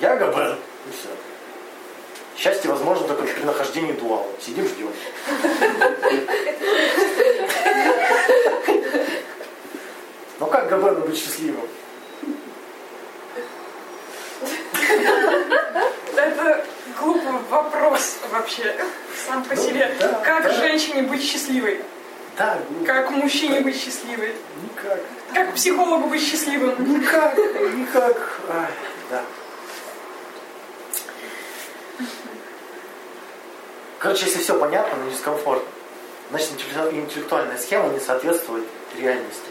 Я Габен. И все. Счастье возможно только при нахождении дуала. Сидим, ждем. Ну как Габену быть счастливым? Это глупый вопрос вообще сам по Ну, себе. да, как да. женщине быть счастливой? Да, ну, Как мужчине быть счастливой? никак. Как психологу быть счастливым? Никак, никак. Ай, да. Короче, если все понятно, но дискомфортно, значит интеллекту- интеллектуальная схема не соответствует реальности.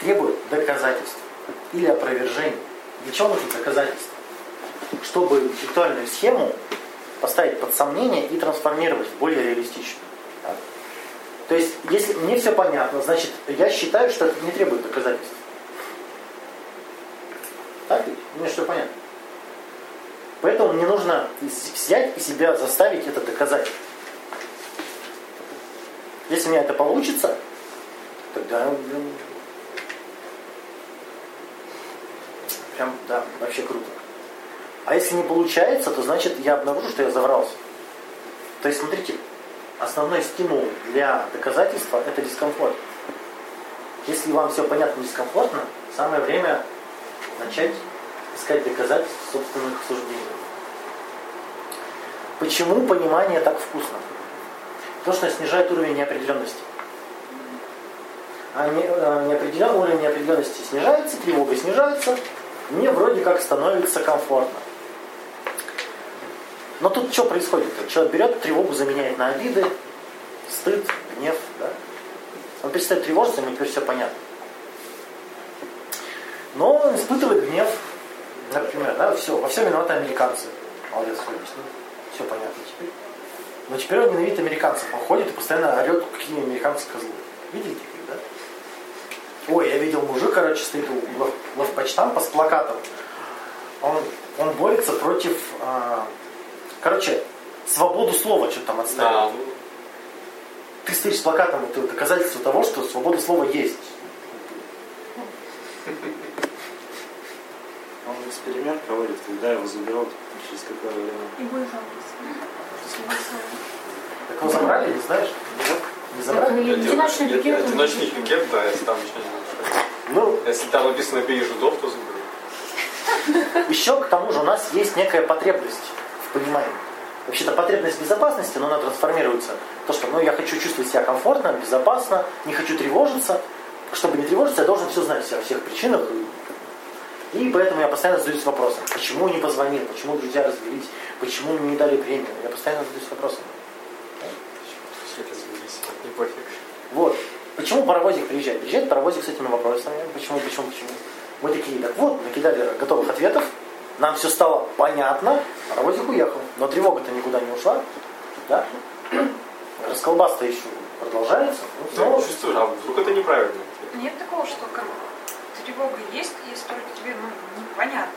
Требует доказательств или опровержений. Для чего нужны доказательства? Чтобы интеллектуальную схему поставить под сомнение и трансформировать в более реалистичную. То есть, если мне все понятно, значит, я считаю, что это не требует доказательств. Так ведь? Мне все понятно. Поэтому мне нужно взять и себя заставить это доказать. Если у меня это получится, тогда блин, прям, да, вообще круто. А если не получается, то значит я обнаружу, что я заврался. То есть, смотрите, основной стимул для доказательства – это дискомфорт. Если вам все понятно дискомфортно, самое время начать искать доказательства собственных суждений. Почему понимание так вкусно? Потому что снижает уровень неопределенности. А не, э, неопределен- уровень неопределенности снижается, тревога снижается, мне вроде как становится комфортно. Но тут что происходит? Человек берет, тревогу заменяет на обиды, стыд, гнев. Да? Он перестает тревожиться, ему теперь все понятно. Но он испытывает гнев, например, да, все, во всем виноваты американцы. Молодец, все объяснил. Все понятно теперь. Но теперь он ненавидит американцев. Он ходит и постоянно орет, какие американцы козлы. Видели таких, да? Ой, я видел мужик, короче, стоит у глав- главпочтампа с плакатом. Он, он борется против, а, короче, свободу слова что-то там Да, отстаивает. ну, Ты стоишь с плакатом, это доказательство того, что свобода слова есть. Эксперимент проводит, когда его заберут, через какое время. И будет запись. Так его забрали, не знаешь? Не забрали? Одиночный один- пикет. Одиночный пикет, да, если там ничего не. Ну, Если там написано «бей жидов», то заберу. еще к тому же у нас есть некая потребность в понимании. Вообще-то потребность безопасности, но она трансформируется. То, что ну, я хочу чувствовать себя комфортно, безопасно, не хочу тревожиться. Чтобы не тревожиться, я должен все знать о всех причинах. И поэтому я постоянно задаюсь вопросом, почему не позвонил, почему друзья развелись, почему мне не дали премию. Я постоянно задаюсь вопросом. Развелись, не пофиг. Вот. Почему паровозик приезжает? Приезжает паровозик с этими вопросами. Почему, почему, почему? Мы такие, так вот, накидали готовых ответов, нам все стало понятно, паровозик уехал. Но тревога-то никуда не ушла. Да? Расколбас-то еще продолжается. Ну, снова чувствую, а вдруг это неправильно? Нет такого, что как, тревога есть, если только тебе ну, непонятно.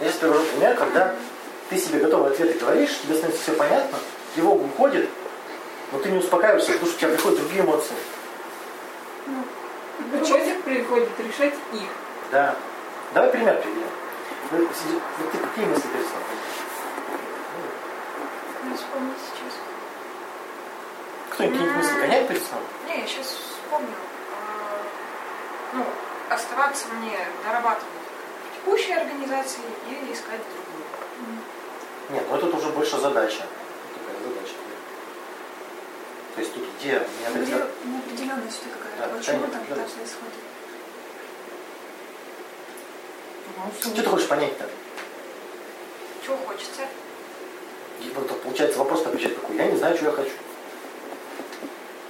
Сейчас привожу пример, когда ты себе готовые ответы говоришь, тебе становится все понятно, тревога уходит, но ты не успокаиваешься, потому что у тебя приходят другие эмоции. Учетик приходит решать их. Да. Давай пример приведем. Вот ты какие мысли перед Не вспомнить сейчас. Кто-нибудь какие-нибудь мысли гоняет перед сном? Не, я сейчас вспомню. А, Ну, оставаться мне дорабатывать в текущей организации или искать другую. Нет, ну это уже больше задача. Такая задача. То есть тут где Неопределенность Да, какая-то. Почему какая там так происходит? Что ты хочешь понять-то? Чего хочется? И вот получается вопрос отвечать такой, я не знаю, что я хочу.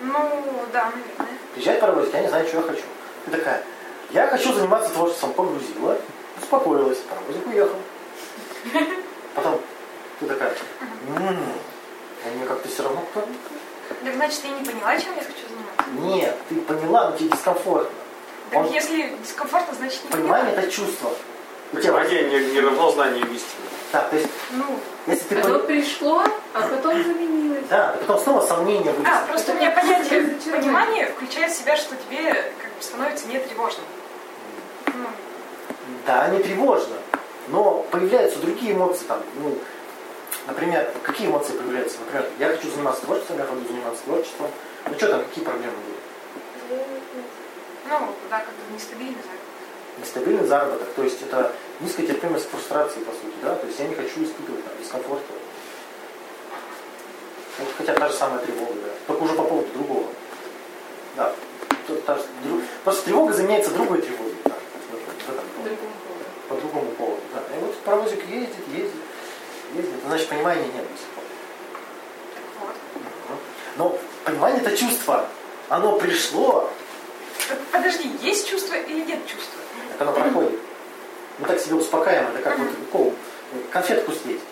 Ну, да, наверное. Приезжает паровозик, я не знаю, что я хочу. Ты такая, я хочу заниматься творчеством, погрузила, успокоилась, паровозик уехал. Потом ты такая, «М, а мне как-то все равно кто Так значит, я не поняла, чем я хочу заниматься. Нет, ты поняла, но тебе дискомфортно. Так Он- если дискомфортно, значит не Понимание это чувство. У тебя- Понимание не, не равно знанию истины. Да, то есть, Ну, если ты Оно пон- пришло, а потом заменилось. Да, потом снова сомнения будет. а, просто у меня понятие понимания включает в себя, что тебе как бы становится не тревожно. Ну, Да, не тревожно, но появляются другие эмоции там, ну, например, какие эмоции появляются? Например, я хочу заниматься творчеством, я хочу заниматься творчеством. Ну что там, какие проблемы будут? ну, да, как бы нестабильный заработок. Нестабильный заработок, то есть это низкая терпимость к фрустрации, по сути, да, то есть я не хочу испытывать там, дискомфорта. Ну, хотя та же самая тревога, да, только уже по поводу другого. Да, та же- дру- просто тревога заменяется другой тревогой. да, По другому поводу. Да. И вот паровозик ездит, ездит, ездит, значит понимания нет до сих пор. Вот. Но понимание это чувство. Оно пришло, Подожди, есть чувство или нет чувства? так оно проходит. Мы так себя успокаиваем, это как вот кол, конфетку съесть.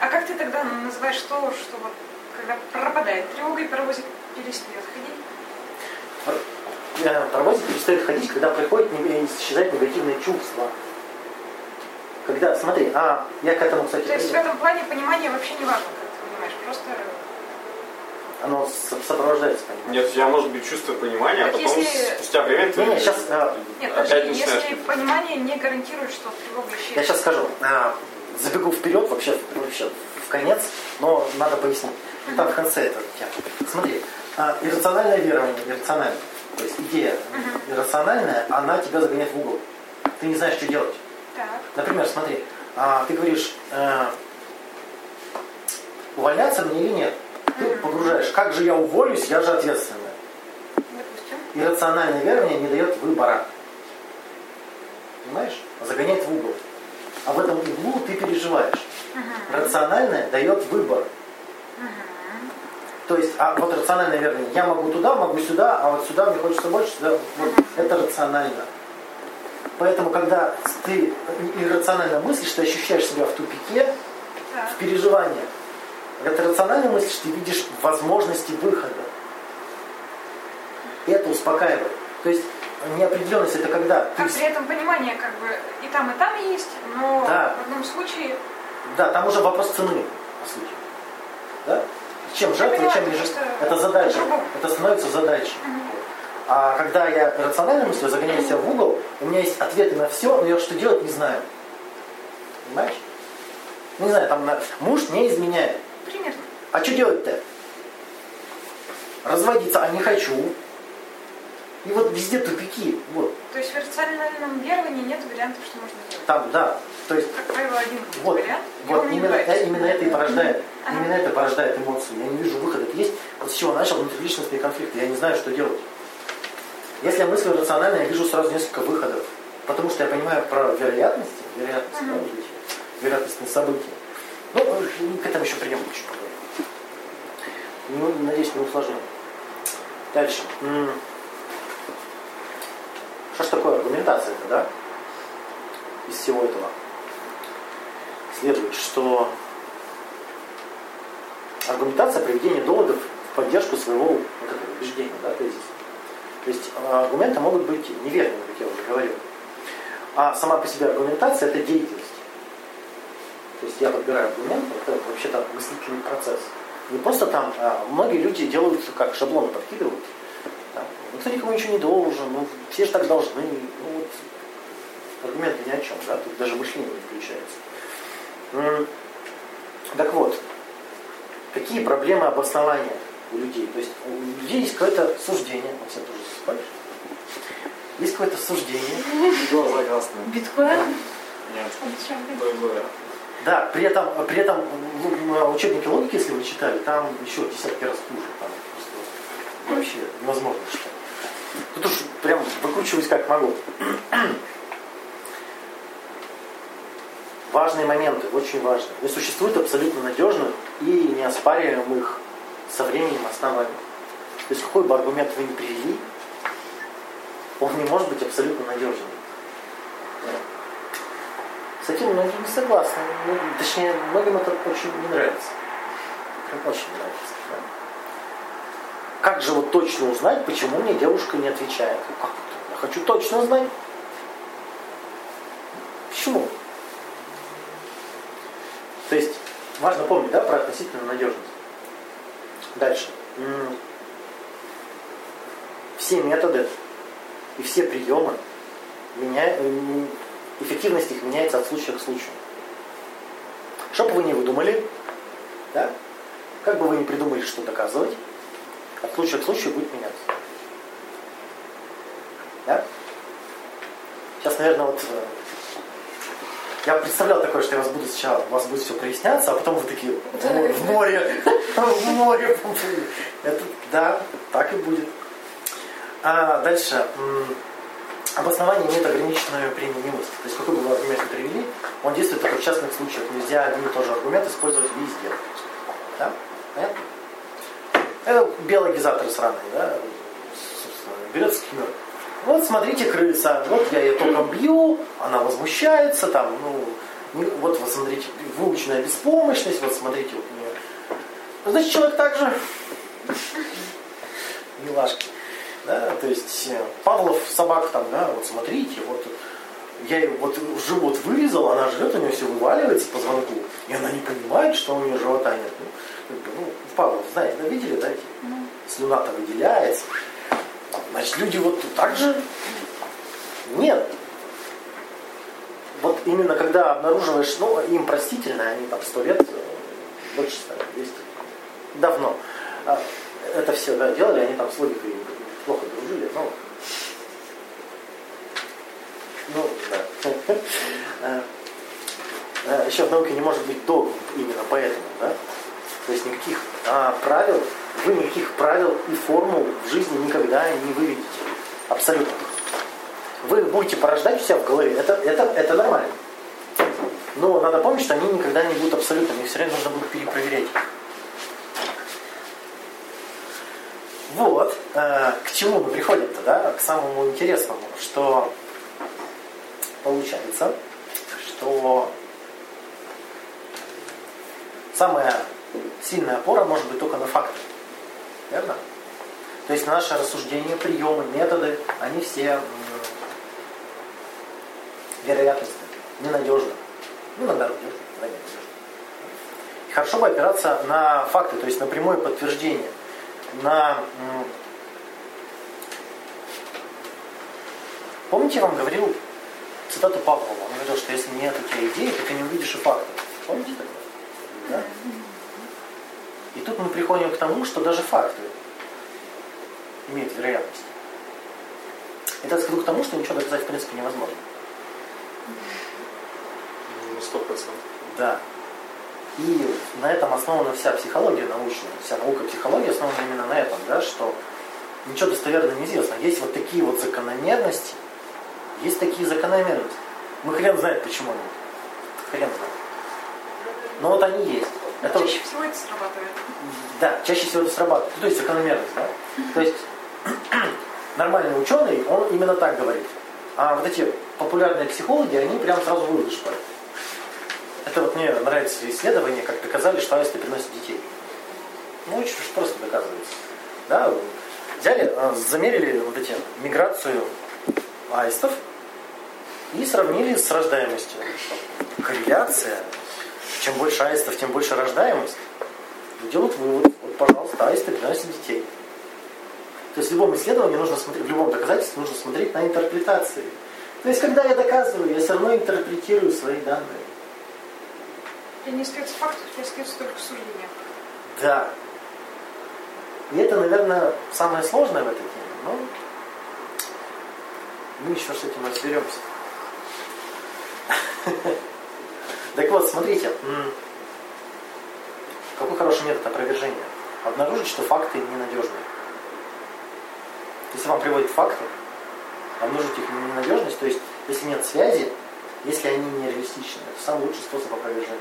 А как ты тогда называешь то, что вот когда пропадает тревога и паровозик перестает ходить? Э, Паровозик перестает ходить, когда приходит не- исчезать негативные чувства. Когда, смотри, а я к этому, кстати, То есть в этом плане понимание вообще не важно, как ты понимаешь, просто оно со- сопровождается пониманием. Нет, у тебя может быть чувство понимания, а Так потом если- спустя время ты Не, не, сейчас, э, Нет, опять подожди, начинаешь. если понимание не гарантирует, что тревога исчезнет. Я сейчас скажу. А, Забегу вперед, вообще, вообще в конец, но надо пояснить. Там в конце это. Смотри, а, иррациональное верование, иррациональное, то есть идея иррациональная, она тебя загоняет в угол. Ты не знаешь, что делать. Так. Например, смотри, а, ты говоришь, э, увольняться мне или нет? Ты погружаешь, как же я уволюсь, я же ответственная. Иррациональное верование не дает выбора. Понимаешь? Загоняет в угол. А в этом углу ты переживаешь. Рациональное дает выбор. То есть, а вот рациональное верование, я могу туда, могу сюда, а вот сюда мне хочется больше, сюда, вот, это рационально. Поэтому, когда ты иррационально мыслишь, ты ощущаешь себя в тупике, Так. в переживании. Когда ты рационально мыслишь, ты видишь возможности выхода. И это успокаивает. То есть неопределенность это когда ты А при этом понимание как бы и там, и там есть, но Да. в одном случае Да, там уже вопрос цены, по сути. Да? Чем жертва, чем не жертва. Это задача. Это становится задачей. А когда я рационально мыслю, загоняю себя в угол, у меня есть ответы на все, но я что делать не знаю. Понимаешь? Ну, не знаю, там на- муж не изменяет. Примерно. А что делать-то? Разводиться, а не хочу. И вот везде тупики. Вот. То есть в рациональном веровании нет вариантов, что можно делать. Там, да. То есть Как правило, один Вот, вариант, вот именно, нравится. э, именно это и порождает, Ага. именно это порождает эмоции. Я не вижу выхода. Это есть, вот с чего начал внутриличностные конфликты. Я не знаю, что делать. Если я мыслю рационально, я вижу сразу несколько выходов. Потому что я понимаю про вероятности, вероятности, да, вот эти вероятностные события. Ну, к этому еще придем чуть поговорим. Ну, надеюсь, не усложним. Дальше. Что ж такое аргументация-то, да? Из всего этого следует, что аргументация приведение доводов в поддержку своего вот этого убеждения, да, тезиса. То есть э, аргументы могут быть неверными, как я уже говорил. А сама по себе аргументация это деятельность. То есть я подбираю аргументы, это вообще-то мыслительный процесс. Не просто там, а многие люди делают как шаблоны подкидывают. Там, никто никому ничего не должен, ну все же так должны. Ну вот аргументы ни о чем, да, тут даже мышление не включается. Так вот, какие проблемы обоснования у людей? То есть у людей есть какое-то суждение, Максим тоже засыпаешь? Есть какое-то суждение, глаза красные. Биткоин? Нет, Обещали. Да, при этом, при этом в учебнике логики, если вы читали, там еще десятки раз хуже. Там просто вообще невозможно читать. Тут уж прям выкручиваюсь как могу. Важные моменты, очень важные. Не существует абсолютно надежных и неоспариваемых со временем оснований. То есть какой бы аргумент вы ни привели, он не может быть абсолютно надежным. С этим многие не согласны. Ну, точнее, многим это очень не нравится. Прям очень нравится. да. Как же вот точно узнать, почему мне девушка не отвечает? Ну как это? Я хочу точно знать. Почему? То есть важно помнить, да, про относительную надежность. Дальше. Все методы и все приемы, меня- эффективность их меняется от случая к случаю. Что бы вы ни выдумали, да? как бы вы ни придумали, что доказывать, от случая к случаю будет меняться. Да? Сейчас, наверное, вот э, я представлял такое, что я вас буду сначала, у вас будет все проясняться, а потом вы такие в море, в море. Это, да, так и будет. А дальше. Обоснование имеет ограниченную применимость. То есть какой бы вы аргумент ни привели, он действует только в частных случаях. Нельзя один и тот же аргумент использовать везде. Да? Понятно? Это биологизаторы сраные, да? Собственно, берет скиммер. Вот смотрите, крыса, вот я ее током бью, она возмущается, там, ну, вот, вот смотрите, выученная беспомощность, вот смотрите, вот у нее. Значит, человек также милашки. Да, то есть э, Павлов собак там, да, вот смотрите, вот я ей вот живот вырезал, она живет, у нее все вываливается по звонку, и она не понимает, что у нее живота нет. Ну, ну, Павлов, знаете, да, видели, да, эти? слюна-то выделяется. Значит, люди вот так же нет. Вот именно когда обнаруживаешь, ну, им простительно, они там сто лет, э, больше ста, 200, давно. А, Это все, да, делали, они там с логикой плохо дружили, но... Ну, да. Э, э, в науке не может быть догм именно поэтому, да? То есть никаких а, правил, вы никаких правил и формул в жизни никогда не выведете. Абсолютно. Вы будете порождать себя в голове, это, это, это нормально. Но надо помнить, что они никогда не будут абсолютными, их все время нужно будет перепроверять. Вот, э, к чему мы приходим-то, да? К самому интересному, что получается, что самая сильная опора может быть только на факты. Верно? То есть наши рассуждения, приемы, методы, они все вероятностны, ненадежны. Ну, иногда надежны, иногда ненадежны. Хорошо бы опираться на факты, то есть на прямое подтверждение, на... Помните, я вам говорил цитату Павлова? Он говорил, что если нет у тебя идеи, то ты не увидишь и фактов. Помните такое? Да? И тут мы приходим к тому, что даже факты имеют вероятность. Это скажу к тому, что ничего доказать в принципе невозможно. Ну, сто процентов. Да. И на этом основана вся психология научная, вся наука психологии основана именно на этом, да, что ничего достоверно неизвестно. Есть вот такие вот закономерности, есть такие закономерности. Мы хрен знает, почему они. Хрен знает. Но вот они есть. Это вот- Чаще всего это срабатывает. Да, чаще всего это срабатывает. Ну, То есть закономерность, да? То есть нормальный ученый, он именно так говорит. А вот эти популярные психологи, они прям сразу шпарят. Это вот мне нравится исследование, как доказали, что аисты приносят детей. Ну, очень просто доказывается. Да, взяли, а, замерили вот эти миграцию аистов и сравнили с рождаемостью. Корреляция. Чем больше аистов, тем больше рождаемость. Делают вывод, вот, пожалуйста, аисты приносят детей. То есть в любом исследовании нужно смотреть, в любом доказательстве нужно смотреть на интерпретации. То есть, когда я доказываю, я все равно интерпретирую свои данные. И не остается фактов, не остается только суждения. Да. И это, наверное, самое сложное в этой теме. Но мы еще с этим разберемся. Так вот, смотрите, какой хороший метод опровержения. Обнаружить, что факты ненадежные. Если вам приводят факты, обнаружить их ненадежность, то есть если нет связи, если они нереалистичны, это самый лучший способ опровержения.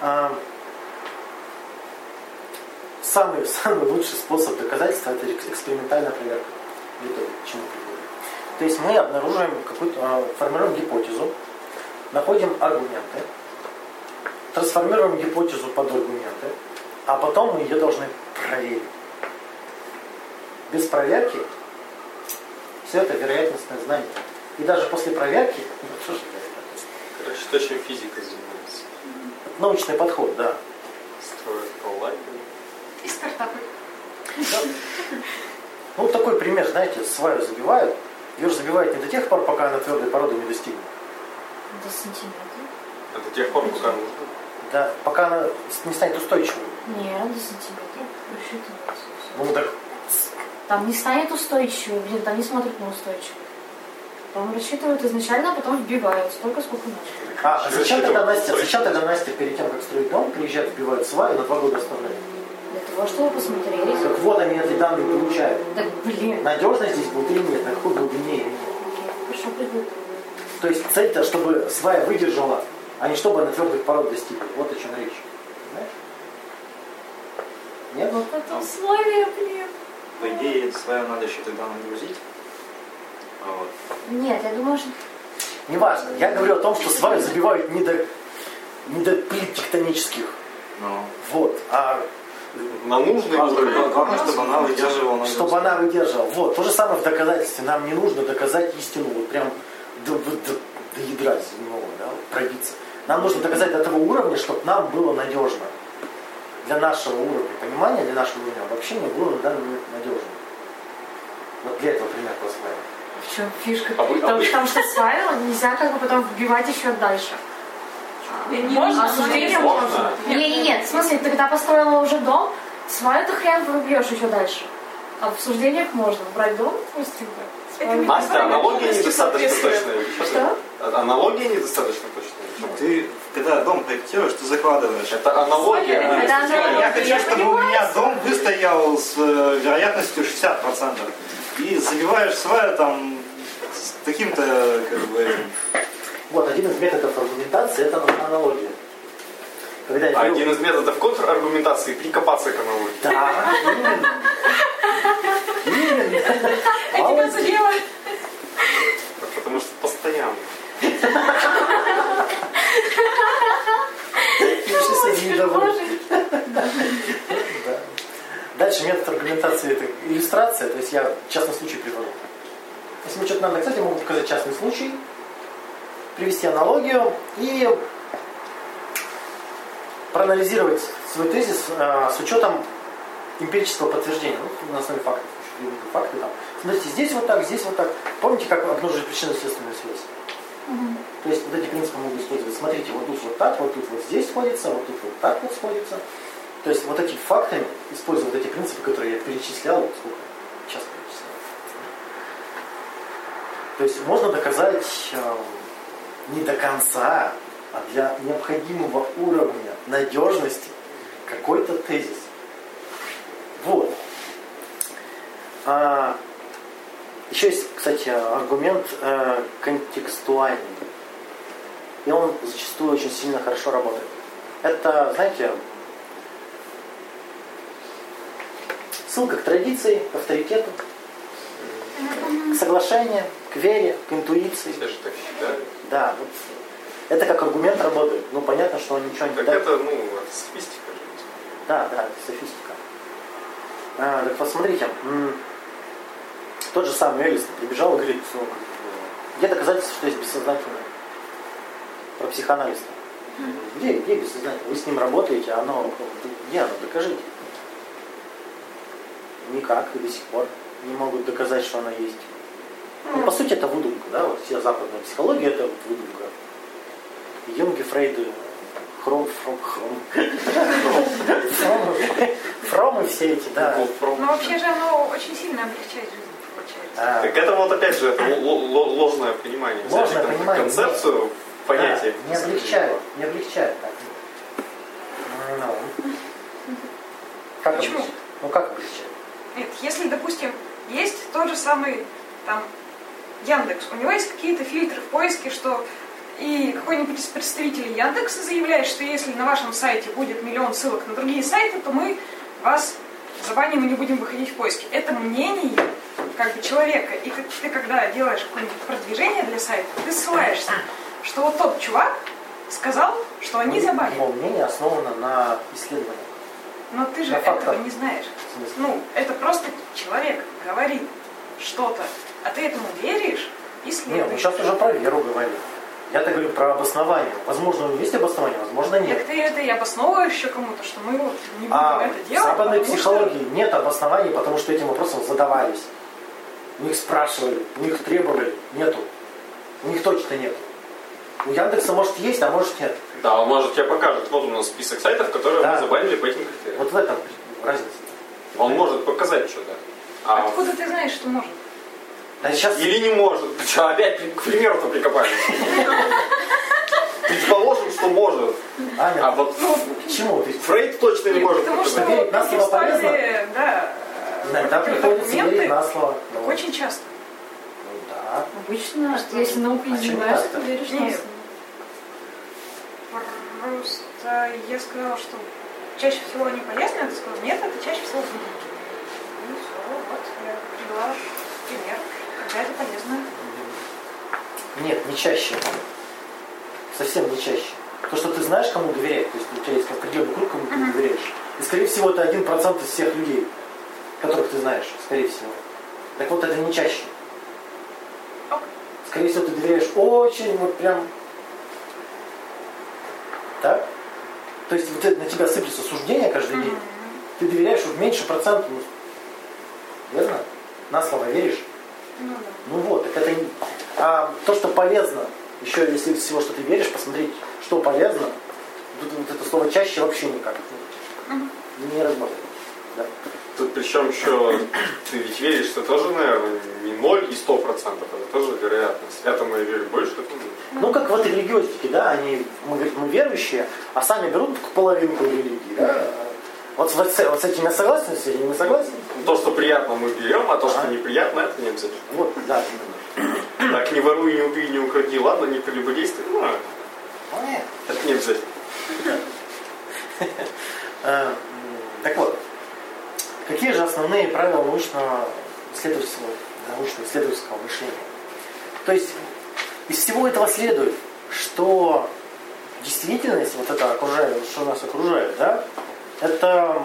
А, Самый, самый лучший способ доказательства это экс- экспериментальная проверка. Итоге, к чему приходит. То есть мы обнаруживаем какую-то, а, формируем гипотезу, находим аргументы, трансформируем гипотезу под аргументы, а потом мы ее должны проверить. Без проверки все это вероятностное знание. И даже после проверки, ну? Короче, то, чем физика занимается. Научный подход, да. Строят коллайдеры. И стартапы. Ну, вот такой пример, знаете, сваю забивают. Ее же забивают не до тех пор, пока она твердой породы не достигнет. До сантиметра. Это тех пор, пока нужно. Да, пока она не станет устойчивой. Нет, до сантиметра. Рассчитывается. Ну, так Там не станет устойчивой, блин, там не смотрят на устойчивость. Там рассчитывают изначально, а потом вбивают столько, сколько надо. А зачем тогда Настя, зачем тогда Настя перед тем, как строить дом, приезжает, вбивает сваю, на два года оставляет? Для того, чтобы посмотреть. Так вот они эти данные получают. Так, блин. Надежность здесь будет или нет, на какой глубине или нет. Хорошо придумал. То есть цель-то, чтобы свая выдержала, а не чтобы она твердых пород достигла. Вот о чем речь. Понимаешь? Нет? Вот это условие, блин. По идее, свою надо еще тогда нагрузить. Вот. Нет, я думаю, что... Неважно. Я говорю о том, что сваю забивают не до, не до плит тектонических. Ну. Вот. А На нужный Главное, уровень. главное, чтобы она выдерживала нагрузку. чтобы она выдержала. Вот. То же самое в доказательстве. Нам не нужно доказать истину. Вот прям до, до, до- ядра земного, да, пробиться. Нам нужно доказать до того уровня, чтобы нам было надежно. Для нашего уровня понимания, для нашего уровня обобщения было на данный момент надежно. Вот для этого пример посмотрим. В чем фишка? А вы- а Потому вы- потому что свайл нельзя как бы потом вбивать еще дальше. Можно, А но суждение нельзя. можно. Не, не, нет, в смысле, ты когда построила уже дом, сваю ты хрен выбьешь еще дальше. А в суждениях можно. Брать дом. Это не- Настя, аналогия недостаточно точная. Что? Аналогия недостаточно точная. Ты, когда дом проектируешь, ты закладываешь. Это аналогия. Это а не аналогия. Я хочу, чтобы у меня дом выстоял с э, вероятностью 60%. И забиваешь свою там с таким-то, как бы, этим. Вот один из методов аргументации это аналогия. Когда я А беру- Один из методов контраргументации прикопаться к аналогии. Да, именно. Именно. А тебя Молодец. задело. Потому что постоянно. Пиши себе недовольный. Боже. Да. Дальше метод аргументации это иллюстрация, то есть я частный случай привожу. Если мне что-то надо доказать, я могу показать частный случай, привести аналогию и проанализировать свой тезис э, с учетом эмпирического подтверждения, ну, на основе фактов. Факты там. Смотрите, здесь вот так, здесь вот так. Помните, как обнаружить причинно-следственную связь? То есть вот эти принципы могу использовать. Смотрите, вот тут вот так, вот тут вот здесь сходится, вот тут вот так вот сходится. То есть вот этими фактами, используя вот эти принципы, которые я перечислял, вот сколько сейчас перечислял. То есть можно доказать э, не до конца, а для необходимого уровня надежности какой-то тезис. Вот. А, еще есть, кстати, аргумент э, контекстуальный. И он зачастую очень сильно хорошо работает. Это, знаете, ссылка к традиции, к авторитету, к соглашению, к вере, к интуиции. Все же так считают. Да, вот это как аргумент работает. Ну, понятно, что он ничего не Так дает. это, ну, это софистика же. Да, да, это софистика. А, так вот смотрите, тот же самый Эллис прибежал и говорит, что, где доказательства, что есть бессознательное? Про психоанализ. Где, где бессознательное? Вы с ним работаете, а оно, где оно? Докажите. Никак, и до сих пор не могут доказать, что оно есть. Ну, по сути, это выдумка, да, вот вся западная психология это вот выдумка. Юнги, Фрейды, Хром, Фром, Хром. Фром, Фром и все эти, да. Но вообще же оно очень сильно облегчает жизнь, получается. А, Так это вот опять же это ложное понимание. Ложное понимание. Концепцию, понятие. да, не облегчает, не облегчает так. Ну, как Почему? облегчает? Ну как облегчает? Нет, если, допустим, есть тот же самый там Яндекс, у него есть какие-то фильтры в поиске, что и какой-нибудь из представителей Яндекса заявляет, что если на вашем сайте будет миллион ссылок на другие сайты, то мы вас забаним и не будем выходить в поиске. Это мнение как бы человека. И как ты когда делаешь какое-нибудь продвижение для сайта, ты ссылаешься, что вот тот чувак сказал, что они забанят. Его мнение основано на исследованиях. Но ты же На этого не знаешь. Ну, это просто человек говорит что-то, а ты этому веришь и Не, следуешь. мы сейчас уже про веру говорим. Я-то говорю про обоснование. Возможно, у него есть обоснование, возможно, Так нет. ты это и обосновываешь еще кому-то, что мы вот не будем А это в делать. западной потому что- психологии нет обоснований, потому что этим вопросом задавались. У них спрашивали, у них требовали, нету. У них точно нет. У Яндекса может есть, а может нет. Да, он может тебе покажет. Вот у нас список сайтов, которые Да. мы забанили по этим критериям. Вот в этом разница. Он может показать что-то. А Откуда ты знаешь, что может? А сейчас Или не может. Что, опять к примеру-то прикопали. Предположим, что может. Аня, А вот к чему ты? Фрейд точно не может потому что. Верить на слово полезно? Да, Иногда приходится верить на слово. Ну, Очень часто. ну да. Обычно, если наука не А занимаешься, то веришь на слово. Просто я сказала, что чаще всего они полезны, а ты сказала, нет, это чаще всего выдумки. И все, вот, я привела пример, когда это полезно. Нет, не чаще. Совсем не чаще. То, что ты знаешь, кому доверять, то есть у тебя есть определенный круг, кому ты доверяешь. И, скорее всего, это один процент из всех людей, которых ты знаешь, скорее всего. Так вот, это не чаще. Скорее всего, ты доверяешь очень, вот прям... Так? То есть вот это на тебя сыплется суждение каждый день. Ты доверяешь вот меньше процента. Ну, верно? На слово веришь? Ну да. Ну вот, так это. А то, что полезно, еще если всего, что ты веришь, посмотреть, что полезно, тут вот это слово чаще вообще никак ну, не работает. Да. Тут причем еще ты ведь веришь, что тоже, наверное, не 0 и 100 процентов, это тоже вероятность. Этому я верю больше, этому меньше. Ну, как вот религиозики, да, они, мы говорим, мы верующие, а сами берут половинку религии, да. Вот, с- вот с, вот с этим я согласен, с этим не согласен. То, что приятно, мы берем, а то, что Ага. неприятно, это не обязательно. Вот, да. Так, не воруй, не убей, не укради, ладно, не прелюбодействуй, ну, а Ну, нет. это не обязательно. Э, Так вот, какие же основные правила научного исследовательского, научно-исследовательского мышления? То есть из всего этого следует, что действительность, вот это окружает, что нас окружает, да, это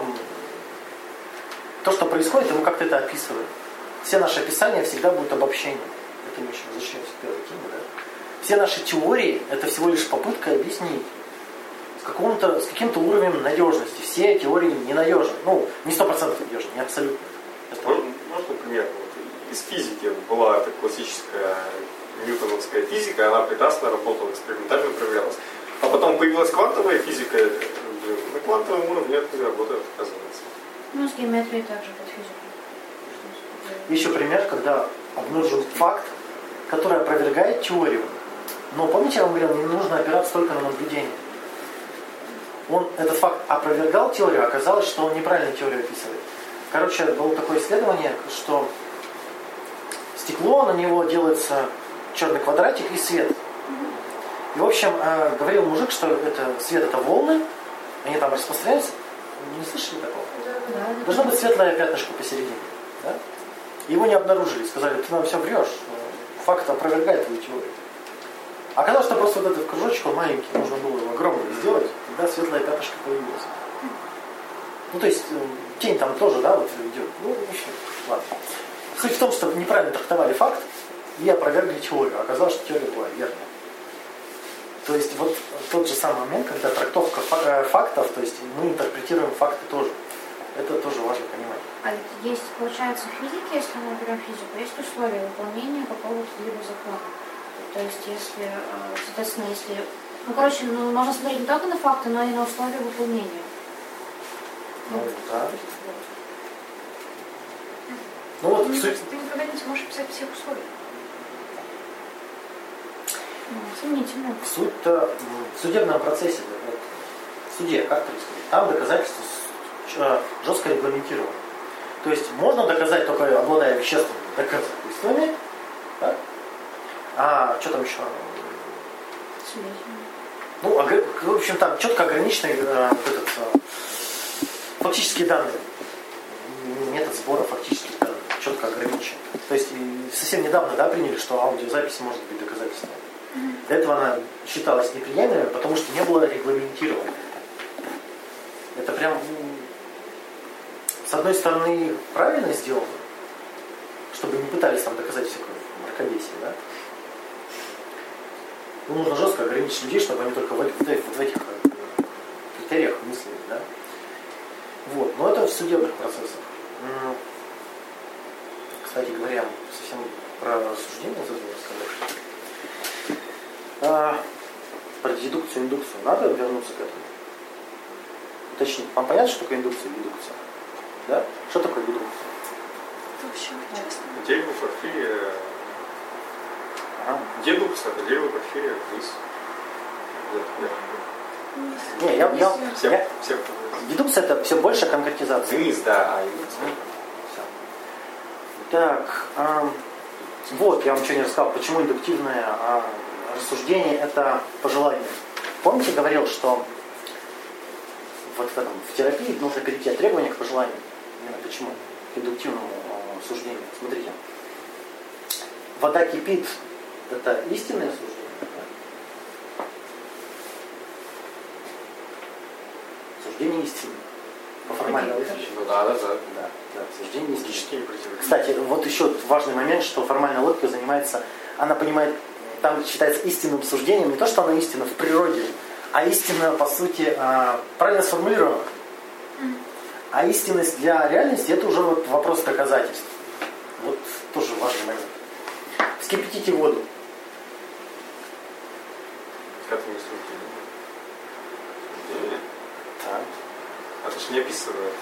то, что происходит, и мы как-то это описываем. Все наши описания всегда будут обобщением. Это еще возвращаемся к первой теме, да. Все наши теории – это всего лишь попытка объяснить с, каким-то, с каким-то уровнем надежности. Все теории ненадежны. Ну, не сто процентов надежны, не абсолютно. Это- Можно, можно пример? Вот из физики была эта классическая ньютоновская физика, она прекрасно работала, экспериментально проверялась. А потом появилась квантовая физика, на квантовом уровне это не работает, оказывается. Ну, с геометрией также под физику. Еще пример, когда обнаружен факт, который опровергает теорию. Но помните, я вам говорил, не нужно опираться только на наблюдение. Он этот факт опровергал теорию, а оказалось, что он неправильно теорию описывает. Короче, было такое исследование, что стекло, на него делается черный квадратик и свет. И, в общем, э, говорил мужик, что это свет это волны, они там распространяются. Не слышали такого? Да, Должно быть светлое пятнышко посередине. Да? Его не обнаружили, сказали, ты нам все врешь, факт опровергает твою теорию. Оказалось, что просто вот этот кружочек, он маленький, нужно было его огромным сделать, тогда светлое пятнышко появилось. Ну, то есть, э, тень там тоже, да, вот идет. Ну, в общем, ладно. Суть в том, что неправильно трактовали факт и опровергли теорию. Оказалось, что теория была верная. То есть, вот тот же самый момент, когда трактовка э, фактов, то есть мы интерпретируем факты тоже. Это тоже важно понимать. А ведь есть, получается, в физике, если мы берем физику, есть условия выполнения какого-то либо закона. То есть, если, э, соответственно, если... Ну, короче, ну, можно смотреть не только на факты, но и на условия выполнения. Ну, да. Ну вот, суть, кажется, ты никогда не сможешь писать всех условий. Ну, сомнительно. суть-то м, в судебном процессе, вот, в суде как происходит? Там доказательства жестко регламентированы. То есть можно доказать только обладая вещественными доказательствами, да? а что там еще? Ну, в общем, там четко ограничены э, этот, э, фактические данные. Метод сбора фактических данных четко ограничен. То есть совсем недавно да, приняли, что аудиозапись может быть доказательством. До этого она считалась неприемлемой, потому что не было регламентировано. Это прям, м, с одной стороны, правильно сделано, чтобы не пытались там доказать всякое мракобесие, да? Ну, нужно жестко ограничить людей, чтобы они только в, в в этих э, критериях мыслили, да? Вот, но это в судебных процессах. Кстати говоря, совсем про рассуждение забыл рассказать. А, про дедукцию, индукцию. Надо вернуться к этому. Уточнить. Вам понятно, что такое индукция и дедукция? Да? Что такое дедукция? Это вообще честно. Дерево порфирия, Ага. дедукция, это дерево порфирия вниз. Не, я, я, Всем, я- всем дедукция это все больше конкретизация. вниз, да, а индукция. Так, ам, вот, я вам что не рассказал, почему индуктивное а, рассуждение это пожелание. Помните, говорил, что вот в, этом, в терапии нужно перейти от требования к пожеланию. Именно почему? К индуктивному а, суждению. Смотрите. Вода кипит. Это истинное суждение? Суждение истинное. По формальному. Ну да, да, да. Да, да, суждение. Кстати, вот еще важный момент, что формальная логика занимается, она понимает, там считается истинным суждением не то, что она истина в природе, а истина, по сути, а, правильно сформулирована. А истинность для реальности это уже вот вопрос доказательств. Вот тоже важный момент. Вскипятите воду. Как не суждение? Суждение? Так, Это ж не описывает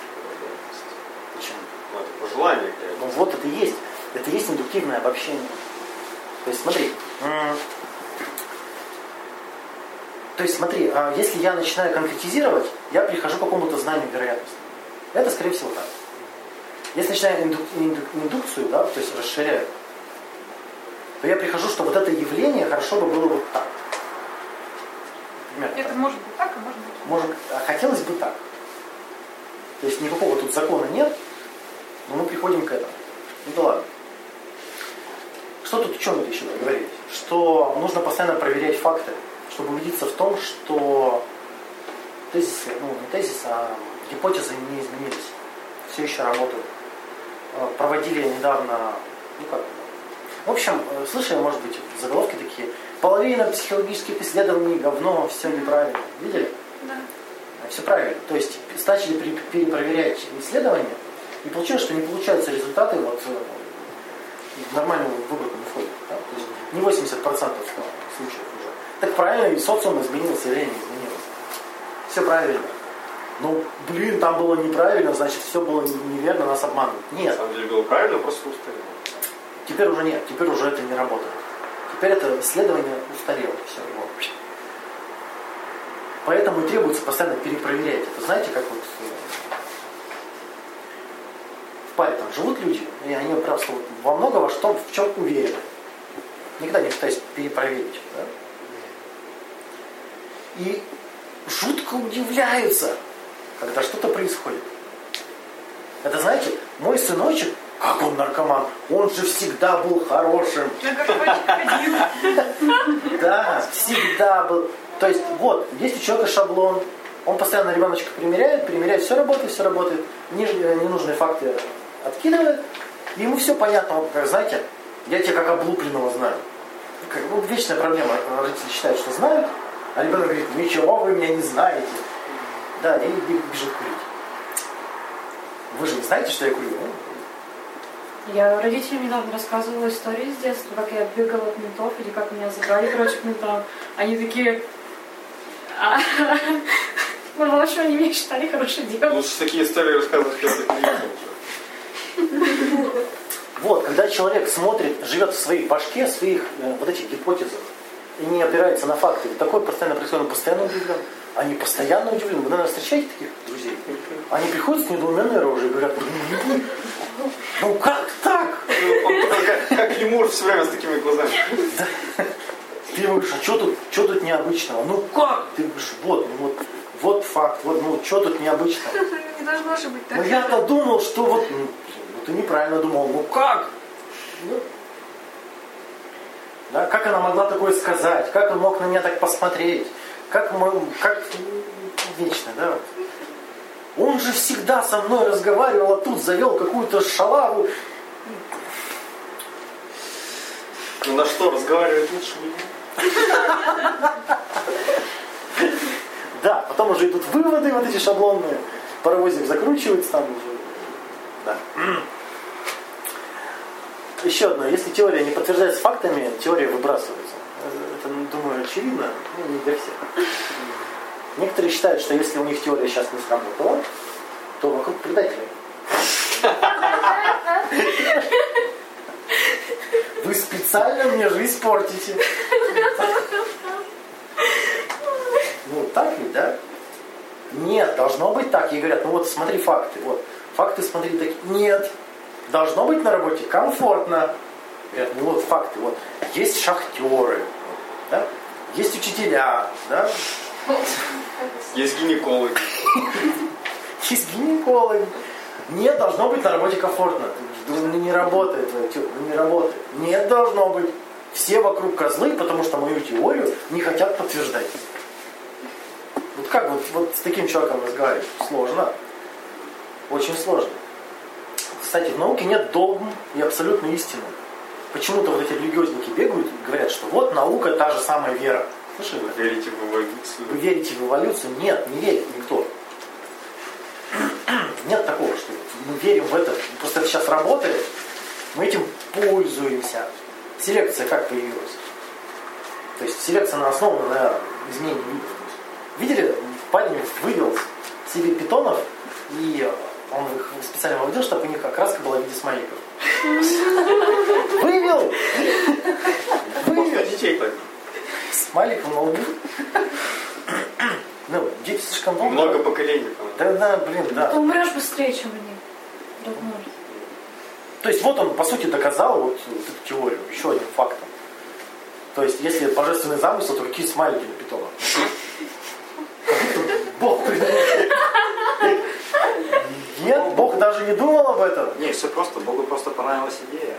почему? Ну, это пожелание Ну вот это и есть. Это и есть индуктивное обобщение. То есть смотри. То есть смотри, а, если я начинаю конкретизировать, я прихожу к какому-то знанию вероятности. Это скорее всего так. Если начинаю инду- инду- индукцию, да, то есть расширяю, то я прихожу, что вот это явление хорошо бы было вот так. Примерно Это так. может быть так, а может быть. Может, а хотелось бы так. То есть никакого тут закона нет, но мы приходим к этому. Ну да ладно. Что тут ученые еще договорились? Что нужно постоянно проверять факты, чтобы убедиться в том, что тезисы, ну не тезисы, а гипотезы не изменились. Все еще работают. Э, Проводили недавно, ну как, в общем, э, слышали, может быть, заголовки такие. Половина психологических исследований говно, все неправильно. Видели? Да. Все правильно. То есть пере- перепроверять исследования, и получилось, что не получаются результаты вот э, в нормальную выборку не входят. да. То есть не 80% случаев уже. Так правильно, и социум изменился, и время изменилось. Все правильно. Ну, блин, там было неправильно, значит, все было не- неверно, нас обманывают. На Нет, самом деле было правильно, просто устарело. теперь уже нет, теперь уже это не работает. Теперь это исследование устарело. Все, его. Поэтому требуется постоянно перепроверять. Это знаете, как вот э, в паре там живут люди, и они просто вот во много во что, в чем уверены. Никогда не пытаясь перепроверить. да. И жутко удивляются, когда что-то происходит. Это знаете, мой сыночек, как он наркоман, он же всегда был хорошим. Да, всегда был. То есть, вот, есть у человека шаблон, он постоянно ребеночка примеряет, примеряет, все работает, все работает, нижние, ненужные факты откидывает, и ему все понятно. Он, как, знаете, я тебя как облупленного знаю. Как, ну, вечная проблема. Родители считают, что знают, а ребенок говорит, ничего вы меня не знаете. Да, и бе- бежит курить. Вы же не знаете, что я курю? ну? Я родителям недавно рассказывала историю из детства, как я бегала от ментов, или как меня забрали, короче, к ментам. Они такие... «А, Ну, в общем, они меня считали хорошей девушкой. Лучше такие истории рассказывать, когда ты приехал уже. Вот, когда человек смотрит, живет в своей башке, в своих э, вот этих гипотезах, и не опирается на факты, такое постоянно происходит, он постоянно удивлен. Они постоянно удивлены. Вы, наверное, встречаете таких друзей? Они приходят с недоуменной рожей и говорят, «Ну, ну как так? Как, лемур все время с такими глазами. Ты говоришь, а что тут, что тут необычного? Ну как? Ты говоришь, вот, ну вот, вот факт, вот, ну что тут необычного? Не должно же быть так. Ну я-то думал, что вот, ну, ну, ты неправильно думал, ну как? Ну, да, как она могла такое сказать? Как он мог на меня так посмотреть? Как, мы, как вечно, да? Он же всегда со мной разговаривал, а тут завел какую-то шалаву. Ну на что, разговаривать лучше не Да, потом уже идут выводы вот эти шаблонные. Паровозик закручивается там уже. Да. Еще одно. Если теория не подтверждается фактами, теория выбрасывается. Это, ну, думаю, очевидно, ну, не для всех. Некоторые считают, что если у них теория сейчас не сработала, то вокруг предатели. Вы специально мне жизнь портите. Ну, так ведь, да? Нет, должно быть так. И говорят, ну вот смотри факты. Вот. Факты смотри такие. Нет. Должно быть на работе комфортно. Говорят, ну вот факты. Вот. Есть шахтеры. Да? Есть учителя. Да? Есть гинекологи. Есть гинекологи. Нет, должно быть на работе комфортно. Ну не работает, теория, ну не работает. Нет, должно быть. Все вокруг козлы, потому что мою теорию не хотят подтверждать. Вот как вот, вот с таким человеком разговаривать? Сложно. Очень сложно. Кстати, в науке нет догм и абсолютной истины. Почему-то вот эти религиозники бегают и говорят, что вот наука та же самая вера. Слышали? вы? Верите в эволюцию? Вы верите в эволюцию? Нет, не верит никто. Нет такого, что мы верим в это. Просто это сейчас работает, мы этим пользуемся. Селекция как появилась? То есть селекция она основана на изменении видов. Видели, парень вывел себе питонов, и он их специально выводил, чтобы у них окраска была в виде смайликов. Вывел! Просто детей так. Смайликом на лбу. Ну, дети слишком долго. Много поколений. Да, да, блин, да. Ты умрешь быстрее, чем они. То есть вот он, по сути, доказал вот, вот эту теорию, еще одним фактом. То есть, если божественный замысел, то какие смайлики на питона? Бог придумал. Нет, Бог даже не думал об этом. Не, все просто. Богу просто понравилась идея.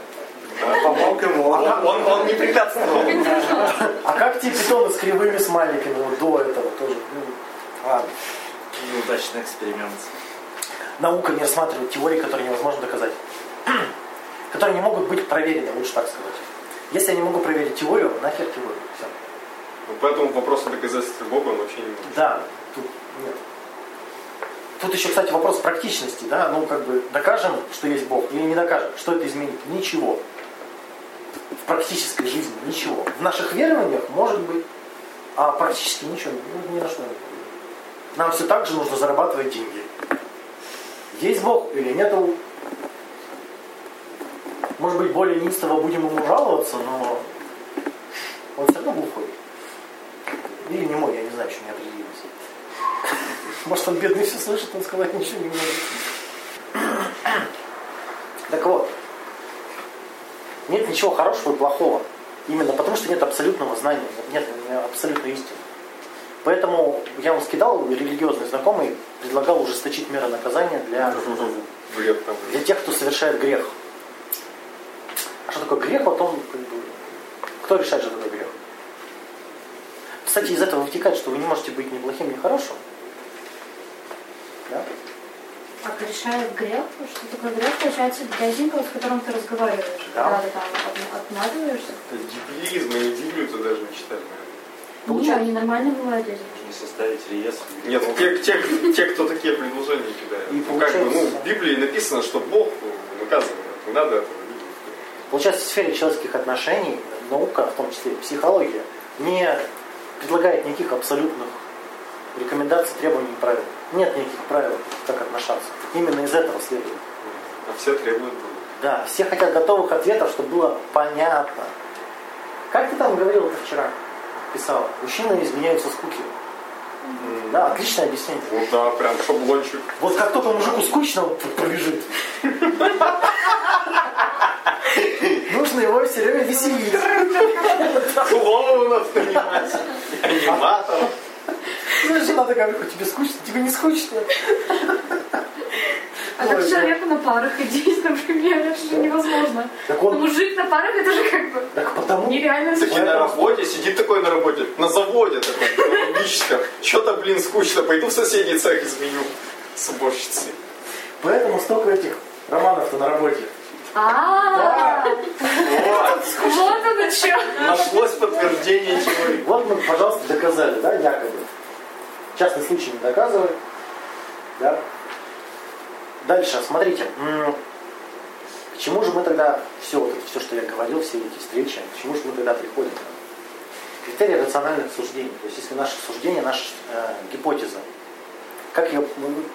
Помог ему. Он, он, он не препятствовал. А как те питоны с кривыми смайликами вот до этого тоже? Ну, ладно. Неудачный эксперимент. Наука не рассматривает теории, которые невозможно доказать. которые не могут быть проверены, лучше так сказать. Если я не могу проверить теорию, нахер теорию. Все. Ну, Поэтому вопрос о доказательстве Бога он вообще не может. Да, тут нет. Тут еще, кстати, вопрос практичности, да, ну как бы докажем, что есть Бог, или не докажем, что это изменит? Ничего. В практической жизни ничего. В наших верованиях может быть, а практически ничего, ну, ни на что не. Нам все так же нужно зарабатывать деньги. Есть Бог или нету? Может быть, более неистово будем ему жаловаться, но он все равно глухой. Или не мой, я не знаю, еще не определилась. Может, он бедный все слышит, он сказать ничего не может. Так вот, нет ничего хорошего и плохого. Именно потому, что нет абсолютного знания, нет абсолютной истины. Поэтому я вам скидал, религиозный знакомый предлагал ужесточить меры наказания для, для тех, кто совершает грех. А что такое грех? Вот он, как бы, кто решает, что такое грех? Кстати, из этого вытекает, что вы не можете быть ни плохим, ни хорошим. Да? А решает грех? Что такое грех? Получается, газинка, с которым ты разговариваешь. Да. Когда ты там отмазываешься. Это дебилизм, они Библию-то даже не читали, наверное. Ничего, они нормально бывают эти. Можно составить реестр. Нет, ну, те, те, те, кто такие предложения кидают. И Ну, как бы, ну, получается- в Библии написано, что Бог ну, наказывает. Не надо этого видеть. Получается, в сфере человеческих отношений наука, в том числе и психология, не предлагает никаких абсолютных рекомендаций, требований и правил. Нет никаких правил, как отношаться. Именно из этого следует. А все требуют Бога. Да, все хотят готовых ответов, чтобы было понятно. Как ты там говорил это вчера? Писала. Мужчины изменяются скуки. Да, отличное объяснение. Вот да, прям шаблончик. Вот как только мужику скучно, он тут пробежит. Нужно его все время веселить. Клоуна надо нанимать. Аниматор. Ну, жена такая, «Лёха, тебе скучно? Тебе не скучно? А как человеку на парах ходить, например, это же невозможно. Так он, мужик на парах, это же как бы так потому... нереально Так на работе, сидит такой на работе, на заводе такой, логическом. Что-то, блин, скучно, пойду в соседний цех изменю с уборщицей. Поэтому столько этих романов-то на работе. А, Вот. вот оно еще. Нашлось подтверждение теории. Вот мы, пожалуйста, доказали, да, якобы. Частный случай не доказывает. Да? Дальше, смотрите. К чему же мы тогда, все, вот это, все, что я говорил, все эти встречи, к чему же мы тогда приходим? Критерии рациональных суждений. То есть, если наше суждение, наша э, гипотеза, как ее, мы-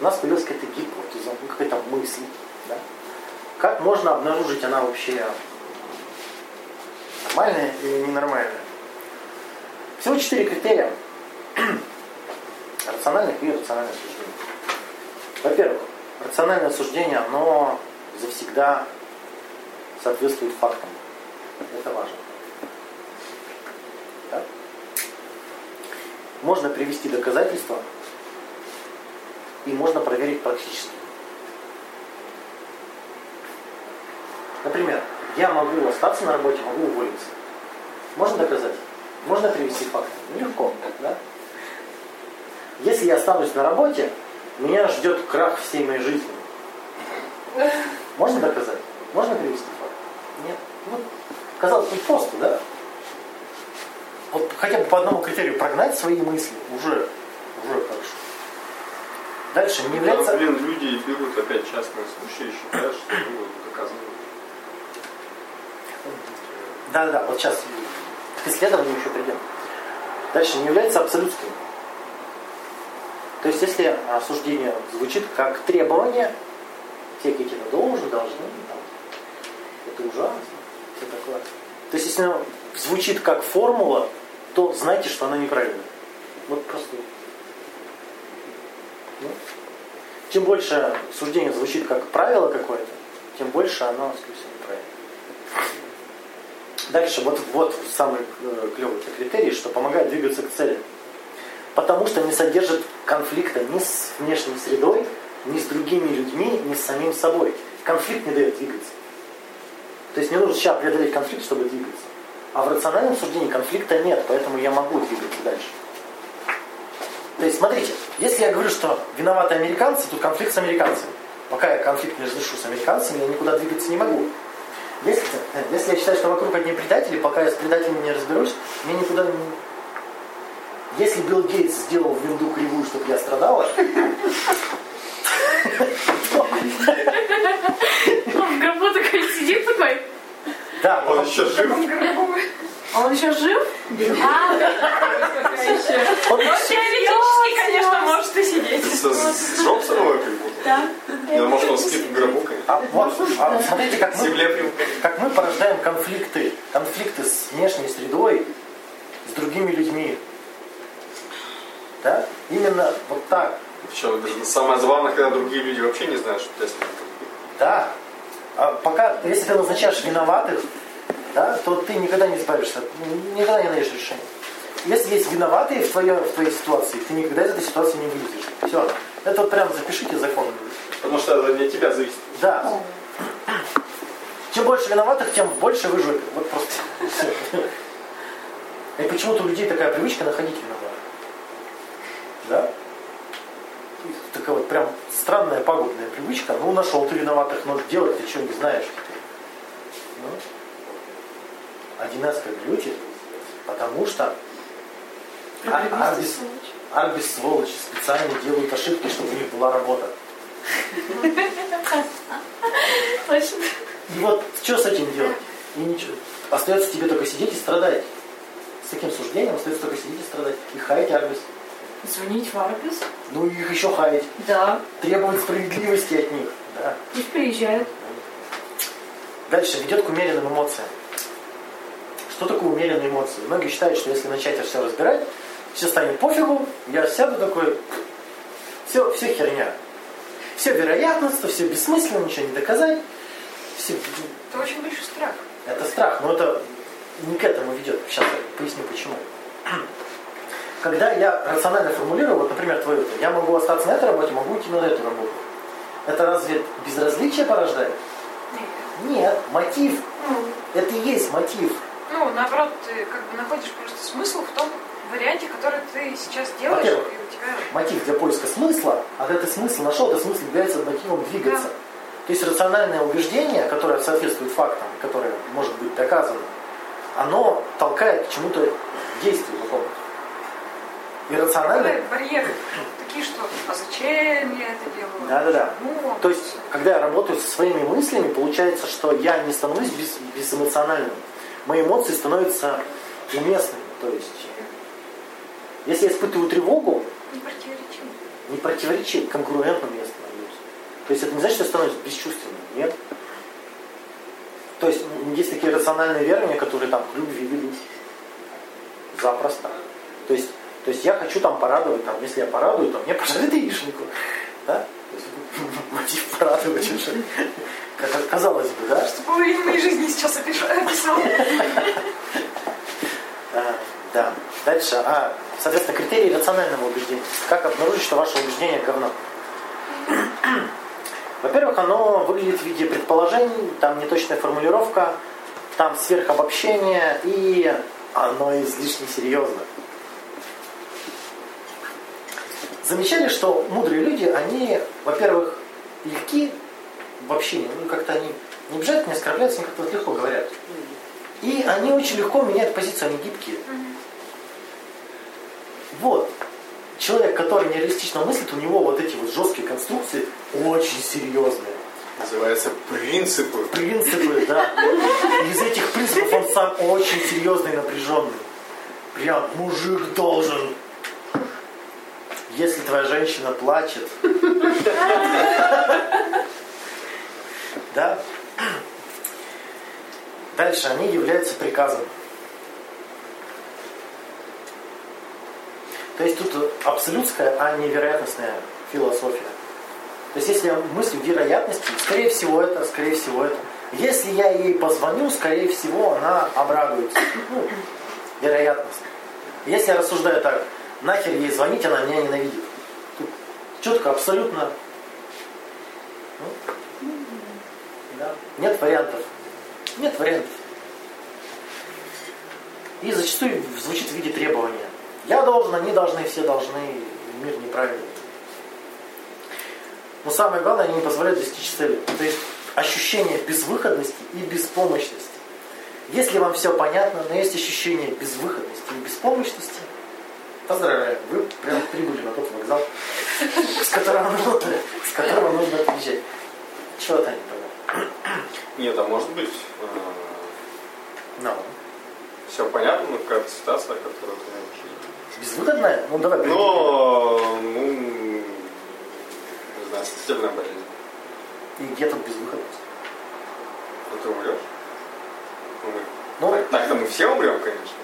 у нас появилась какая-то гипотеза, ну, какая-то мысль, да? как можно обнаружить она вообще нормальная или ненормальная? Всего четыре критерия рациональных и иррациональных суждений. Во-первых, рациональное суждение, оно завсегда соответствует фактам. Это важно. Да? Можно привести доказательства и можно проверить практически. Например, я могу остаться на работе, могу уволиться. Можно доказать? Можно привести факты? Легко, да? Если я останусь на работе, меня ждет крах всей моей жизни. Можно доказать? Можно привести факт? Нет. Вот, казалось бы, просто, да? Вот хотя бы по одному критерию прогнать свои мысли уже, уже хорошо. Дальше не Да, является... блин, люди берут опять частные случаи и считают, что ну, доказано. Да, да, вот сейчас к исследованию еще придем. Дальше не является абсолютским. То есть, если осуждение звучит как требование, все какие-то должны, там, это ужасно, все такое. То есть, если оно звучит как формула, то знайте, что она неправильная. Вот просто. Ну, чем больше суждение звучит как правило какое-то, тем больше оно, скорее всего, неправильно. Дальше, вот, вот самый э, клевый критерий, что помогает двигаться к цели. Потому что не содержит конфликта ни с внешней средой, ни с другими людьми, ни с самим собой. Конфликт не дает двигаться. То есть не нужно сейчас преодолеть конфликт, чтобы двигаться. А в рациональном суждении конфликта нет, поэтому я могу двигаться дальше. То есть, смотрите, если я говорю, что виноваты американцы, тут конфликт с американцами. Пока я конфликт не разрешу с американцами, я никуда двигаться не могу. Если, если я считаю, что вокруг одни предатели, пока я с предателями не разберусь, мне никуда. Если Билл Гейтс сделал винду кривую, чтобы я страдала, Он в гробу такой сидит такой. да, Он еще жив. А он еще жив? А, он- Теоретически, конечно, может и сидеть. С, Джобсоном как будто. да. Я может, он спит в гробу, а вот, а смотрите, как мы, как мы порождаем конфликты. Конфликты с внешней средой, с другими людьми. Да? Именно вот так. Причем самое забавное, когда другие люди вообще не знают, что конфликт. Да. А пока, если ты назначаешь виноватых, да, то ты никогда не избавишься, никогда не найдешь решения. Если есть виноватые в, твоей, в твоей ситуации, ты никогда из этой ситуации не вылезешь. Все. Это вот прям запишите закон. Потому что это не от тебя зависит. Да. Чем больше виноватых, тем больше вы жопе. Вот просто. И почему-то у людей такая привычка находить виноватых. Да? Такая вот прям странная, пагубная привычка. Ну, нашел ты виноватых, но делать ты что не знаешь теперь. Ну, один раз как глючит, потому что а- Арбис, Арбис сволочи специально делают ошибки, чтобы у них была работа. И вот что с этим делать? И ничего. Остается тебе только сидеть и страдать. С таким суждением остается только сидеть и страдать. И хаять Арбис. Звонить в Арбис? Ну их еще хаять. Да. Требовать справедливости от них. Да. Пусть приезжают. Дальше ведет к умеренным эмоциям. Что такое умеренные эмоции? Многие считают, что если начать это все разбирать, все станет пофигу, я сяду такой, все, все херня. Все вероятность, все бессмысленно, ничего не доказать. Все, Это очень большой страх. Это страх, но это не к этому ведет. Сейчас я поясню почему. Когда я рационально формулирую, вот, например, твою, я могу остаться на этой работе, могу идти на эту работу. Это разве безразличие порождает? Нет, мотив. Это и есть мотив. Ну, наоборот, ты как бы находишь просто смысл в том варианте, который ты сейчас делаешь, и Во-первых, у тебя... Мотив для поиска смысла, а когда ты смысл нашел, этот смысл является мотивом двигаться. То есть рациональное убеждение, которое соответствует фактам, которое может быть доказано, оно толкает к чему-то действию какому-то. Иррациональное. Бывают барьеры такие, что а зачем я это делаю? Да-да-да. Ну, То есть, когда я работаю со своими мыслями, получается, что я не становлюсь без, безэмоциональным. Мои эмоции становятся уместными. То есть, если я испытываю тревогу, не противоречиво. не противоречит, конкурентным я становлюсь. То есть это не значит, что я становлюсь бесчувственным. Нет. То есть есть такие рациональные верования, которые там к любви ведут. Запросто. То есть, то есть я хочу там порадовать, там, если я порадую, то мне пожалуйста яичнику. Да? Мотив порадовать уже. Как- Казалось бы, да? Что половину моей жизни сейчас опишу- описал. А, да. Дальше. А, соответственно, критерии рационального убеждения. Как обнаружить, что ваше убеждение говно? Во-первых, оно выглядит в виде предположений, там неточная формулировка, там сверхобобщение и оно излишне серьезно. Замечали, что мудрые люди, они, во-первых, легки в общении, ну как-то они не обижают, не оскорбляются, они как-то вот легко говорят. И они очень легко меняют позицию, они гибкие. Вот. Человек, который нереалистично мыслит, у него вот эти вот жесткие конструкции очень серьезные. Называется принципы. Принципы, да. Из этих принципов он сам очень серьезный и напряженный. Прям мужик должен. Если твоя женщина плачет. Да? Дальше они являются приказом. То есть тут абсолютская, а не вероятностная философия. То есть если я мыслю вероятности, скорее всего это, скорее всего это. Если я ей позвоню, скорее всего она обрадуется. Ну, вероятность. Если я рассуждаю так, нахер ей звонить, она меня ненавидит. Тут четко, абсолютно. Ну, да. Нет вариантов. Нет вариантов. И зачастую звучит в виде требования. Я должен, они должны, все должны, мир неправильный. Но самое главное, они не позволяют достичь цели. То есть ощущение безвыходности и беспомощности. Если вам все понятно, но есть ощущение безвыходности и беспомощности, поздравляю, вы прям прибыли на тот вокзал, с которого нужно, с которого нужно отъезжать. Чего-то не понял. Нет, а может быть, Ну, все понятно, но какая-то ситуация, которую ты можешь. безвыходная? Ну давай. Но, ну, не знаю, смертельная болезнь. И где тут безвыходность? Ну ты умрешь? Ну, Так-то мы все умрем, конечно,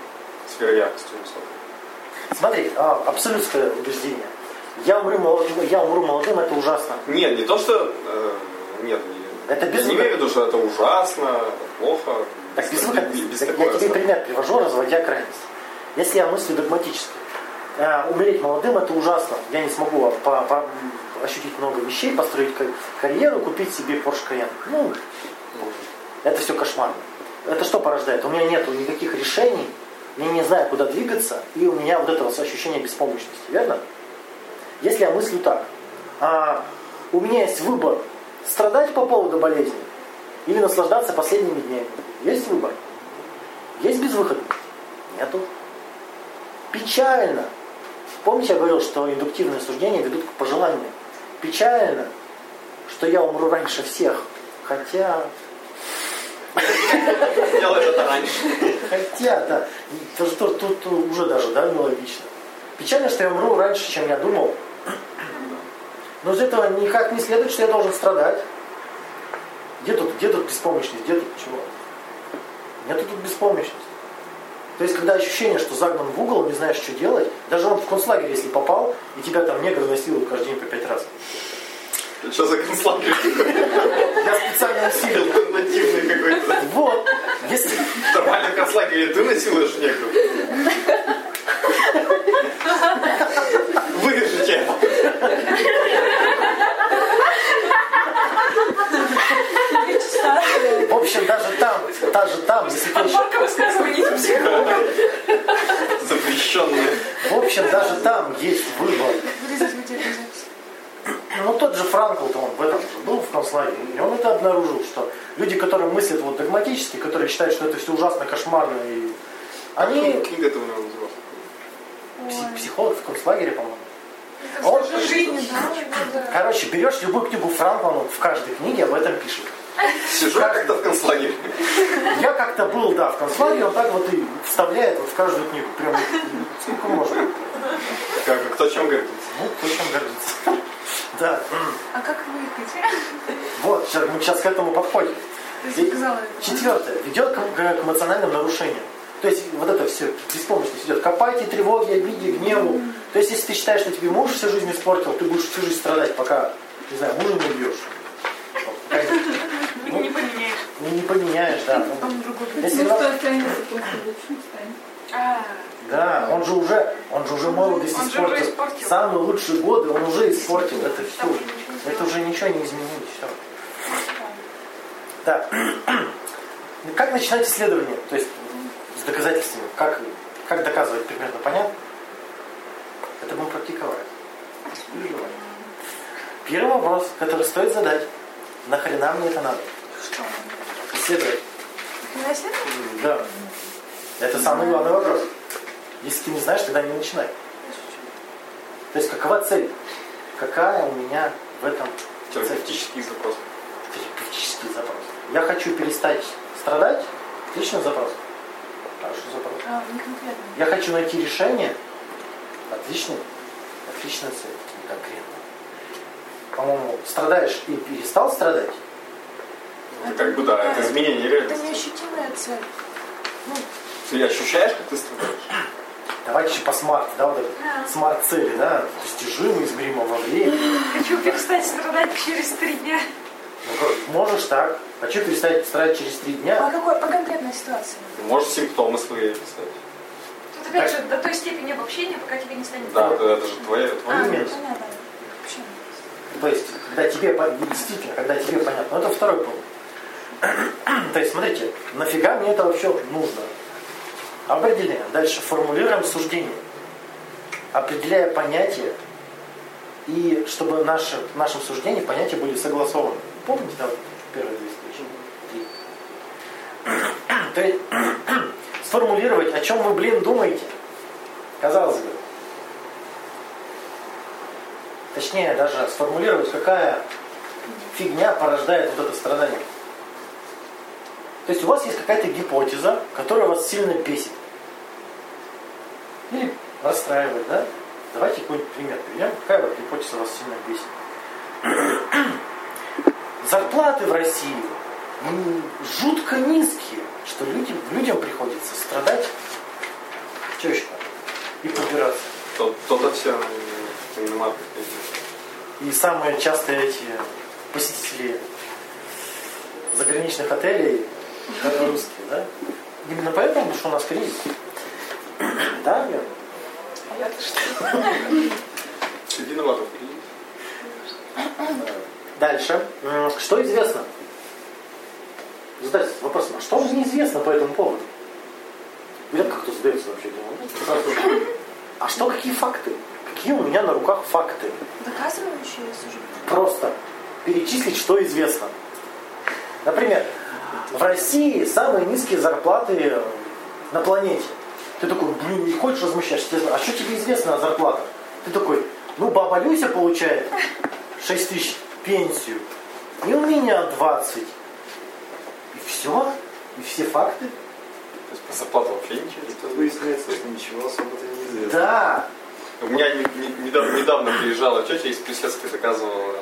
с вероятностью высокой. Смотри, а, абсолютское убеждение. Я умру молодым, я умру молодым, это ужасно. Нет, не то, что... э, нет, не, Это я безвыход- не имею в виду, что это ужасно, плохо. Так без, без Так такой я тебе пример привожу, разводя крайность. Если я мыслю догматически, э, умереть молодым это ужасно. Я не смогу по- по- ощутить много вещей, построить ка- карьеру, купить себе Porsche Cayenne. Ну, это все кошмарно. Это что порождает? У меня нет никаких решений, я не знаю, куда двигаться, и у меня вот это вот ощущение беспомощности, верно? Если я мыслю так, а, у меня есть выбор страдать по поводу болезни или наслаждаться последними днями. Есть выбор. Есть безвыходность? Нету. Печально. Помните, я говорил, что индуктивные суждения ведут к пожеланию. Печально, что я умру раньше всех. Хотя, Делай это раньше. хотя, да, тут, тут уже даже, да, нелогично. Печально, что я умру раньше, чем я думал. Но из этого никак не следует, что я должен страдать. Где тут, где тут беспомощность, где тут чего? Нету тут беспомощности. То есть, когда ощущение, что загнан в угол, не знаешь, что делать, даже он в концлагерь, если попал, и тебя там негры насилуют каждый день по пять раз. Что за концлагерь? Я специально усилил. Альтернативный какой-то. Вот. Если... В нормальном концлагере ты насилуешь негров? Вырежите. В общем, даже там, даже там, если ты еще... Запрещенные. В общем, даже там есть выбор. Ну тот же Франкл-то он в этом же был в концлагере, и он это обнаружил, что люди, которые мыслят вот догматически, которые считают, что это все ужасно, кошмарно, и они Книга этого не называлась. пси- психолог в концлагере, по-моему. Это Он- же жизнь, да? Короче, берешь любую книгу Франкла, он в каждой книге об этом пишет. Сижу как-то в концлагере. Я как-то был, да, в концлагере, он так вот и вставляет вот в каждую книгу. Прям вот сколько можно. Как кто чем гордится? Ну, кто чем гордится. Да. А как выехать? Вот, сейчас, мы сейчас к этому подходим. Четвертое. Ведет к, к эмоциональным нарушениям. То есть вот это все беспомощность идет к апатии, тревоге, обиде, гневу. То есть если ты считаешь, что тебе муж всю жизнь испортил, ты будешь всю жизнь страдать, пока, не знаю, мужа не убьешь. Ну, не поменяешь. Ну, не поменяешь, да. Ну. Если Ну, что останется после лучше станет. Да, он же уже, он же уже молодость Он же испортил. испортил. Самые лучшие годы он уже испортил. Это все. Это уже ничего не изменилось. Все. Да. Как начинать исследование? То есть с доказательствами. Как, как доказывать примерно понятно? Это будем практиковать. Первый вопрос, который стоит задать. Нахрена мне это надо? Что? Исследовать. Да. Это самый главный вопрос. Если ты не знаешь, тогда не начинай. То есть какова цель? Какая у меня в этом цель? Терапевтический запрос. Терапевтический запрос. Я хочу перестать страдать. Отличный запрос. Хороший запрос. А, не конкретно. Я хочу найти решение. Отличный. Отличная цель. Не конкретно. По-моему, страдаешь и перестал страдать. Это как бы, да, это изменение Это реальности. неощутимая цель. Ты ощущаешь, как ты страдаешь? Давайте еще по смарт, да, вот Да. смарт-цели, да, достижимо, измеримо во времени. Хочу перестать страдать через три дня. Ну, Можешь так. Хочу перестать страдать через три А дня. какой, по конкретной ситуации? Можешь симптомы свои писать. Тут опять же до той степени обобщения, пока тебе не станет Да, это, это же твое, А, твое ну, именно. понятно. То есть, когда тебе действительно, когда тебе понятно. Но это второй пункт. То есть, смотрите, нафига мне это вообще нужно? Определение. Дальше формулируем суждение. Определяя понятие, и чтобы наши, в нашем суждении понятия были согласованы. Помните, да, первые две встречи? То есть, сформулировать, о чем вы, блин, думаете. Казалось бы. Точнее, даже сформулировать, какая фигня порождает вот это страдание. То есть у вас есть какая-то гипотеза, которая вас сильно бесит. Или расстраивает, да? Давайте какой-нибудь пример приведем. Какая вот гипотеза вас сильно бесит? Зарплаты в России м, жутко низкие, что люди, людям приходится страдать. Что еще? И побираться. То- То-то все. И самые частые эти посетители заграничных отелей это русские, да? Именно поэтому, потому что у нас кризис. Да, верно? Ты виноват в кризисе. Дальше. Что известно? Задать вопросом, а что же неизвестно по этому поводу? Редко кто задается вообще этим А что, какие факты? Какие у меня на руках факты? Доказывающие суждения. Просто перечислить, что известно. Например, в России самые низкие зарплаты на планете. Ты такой, блин, не хочешь спрашивают, А что тебе известно о зарплатах? Ты такой, ну баба Люся получает 6 тысяч пенсию, и у меня 20. И все? И все факты? То есть по зарплату вообще ничего не Тут выясняется, что ничего особо-то не известно. Да. У меня не- не- недавно, недавно приезжала тетя из Плесецка доказывала,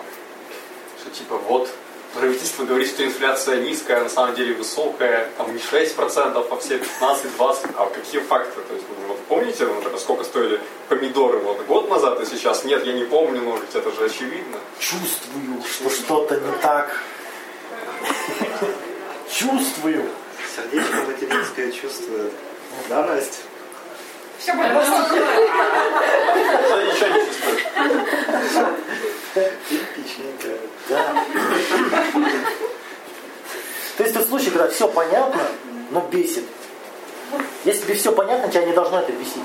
что типа вот правительство говорит, что инфляция низкая, а на самом деле высокая, там не 6%, а все 15-20%. А какие факты? То есть, ну, вот помните, ну, например, сколько стоили помидоры вот год назад и сейчас? Нет, я не помню, но ведь это же очевидно. Чувствую, что что-то не так. Чувствую. Сердечко материнское чувствует. Да, Настя? Все. Я ничего не чувствую. Типичненькое. Да. То есть тот случай, когда все понятно, но бесит. Если тебе все понятно, тебя не должно это бесить.